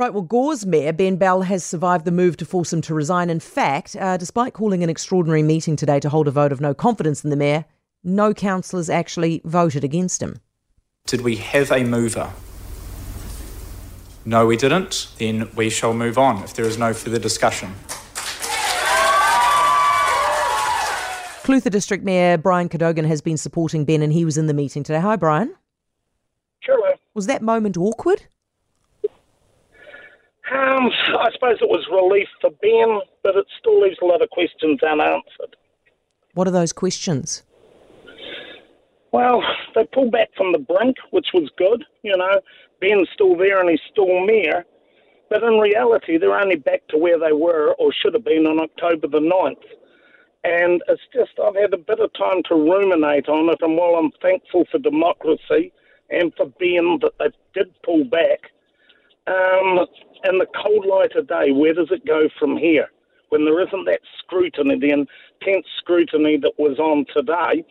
Right, well, Gore's Mayor, Ben Bell, has survived the move to force him to resign. In fact, uh, despite calling an extraordinary meeting today to hold a vote of no confidence in the Mayor, no councillors actually voted against him. Did we have a mover? No, we didn't. Then we shall move on if there is no further discussion. Clutha District Mayor Bryan Cadogan has been supporting Ben and he was in the meeting today. Hi, Bryan. Sure. Was that moment awkward? Um, I suppose it was relief for Ben, but it still leaves a lot of questions unanswered. What are those questions? Well, they pulled back from the brink, which was good. You know, Ben's still there and he's still mayor. But in reality, they're only back to where they were or should have been on October the 9th. And it's just, I've had a bit of time to ruminate on it. And while I'm thankful for democracy and for Ben that they did pull back, um, in the cold light of day, where does it go from here? When there isn't that scrutiny, the intense scrutiny that was on today,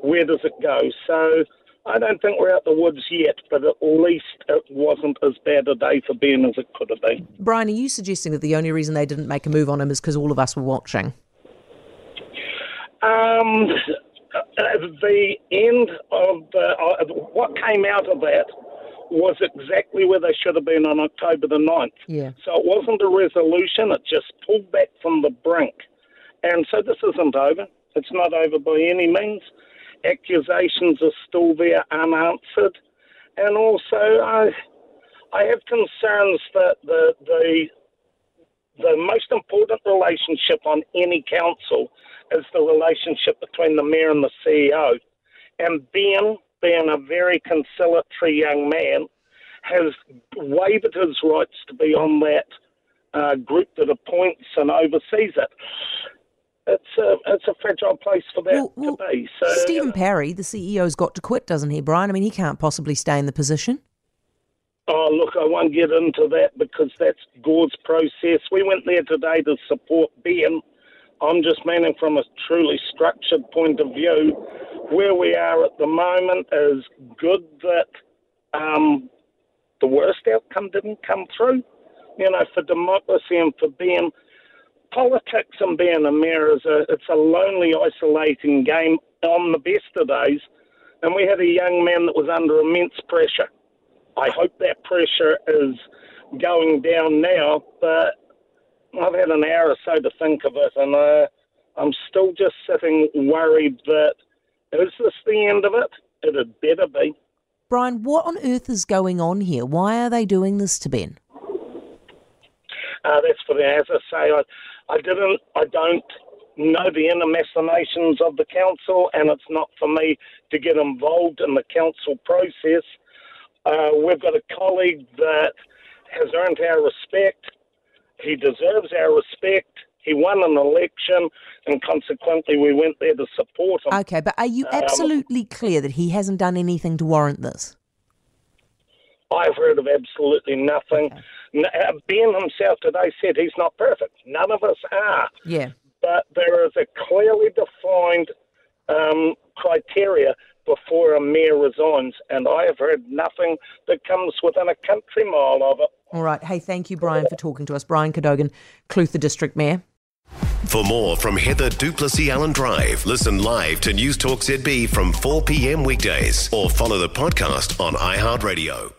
where does it go? So I don't think we're out the woods yet, but at least it wasn't as bad a day for Ben as it could have been. Bryan, are you suggesting that the only reason they didn't make a move on him is because all of us were watching? Um, at the end of the, uh, what came out of that was exactly where they should have been on October the 9th. Yeah. So it wasn't a resolution, it just pulled back from the brink. And so this isn't over. It's not over by any means. Accusations are still there unanswered. And also, I, I have concerns that the, the, the most important relationship on any council is the relationship between the mayor and the CEO. And Ben being a very conciliatory young man, has waived his rights to be on that uh, group that appoints and oversees it. It's a it's a fragile place for that well, well, to be. So, Stephen Parry, the CEO's got to quit, doesn't he, Bryan? I mean, he can't possibly stay in the position. Oh, look, I won't get into that because that's Gore's process. We went there today to support Ben. I'm just meaning from a truly structured point of view where we are at the moment is good that um, the worst outcome didn't come through. You know, for democracy and for being politics and being a mayor is a it's a lonely, isolating game on the best of days. And we had a young man that was under immense pressure. I hope that pressure is going down now, but I've had an hour or so to think of it, and uh, I'm still just sitting worried that is this the end of it? It had better be. Bryan, what on earth is going on here? Why are they doing this to Ben? Uh, that's for the, as I say, I, I didn't, I don't know the inner machinations of the council, and it's not for me to get involved in the council process. Uh, we've got a colleague that has earned our respect. He deserves our respect. He won an election, and consequently, we went there to support him. Okay, but are you um, absolutely um, clear that he hasn't done anything to warrant this? I've heard of absolutely nothing. Okay. Uh, ben himself today said he's not perfect. None of us are. Yeah. But there is a clearly defined um, criteria before a mayor resigns, and I have heard nothing that comes within a country mile of it. All right. Hey, thank you, Bryan, for talking to us. Bryan Cadogan, Clutha District Mayor. For more from Heather du Plessis-Allen Drive, listen live to News Talk ZB from 4 p.m. weekdays or follow the podcast on iHeartRadio.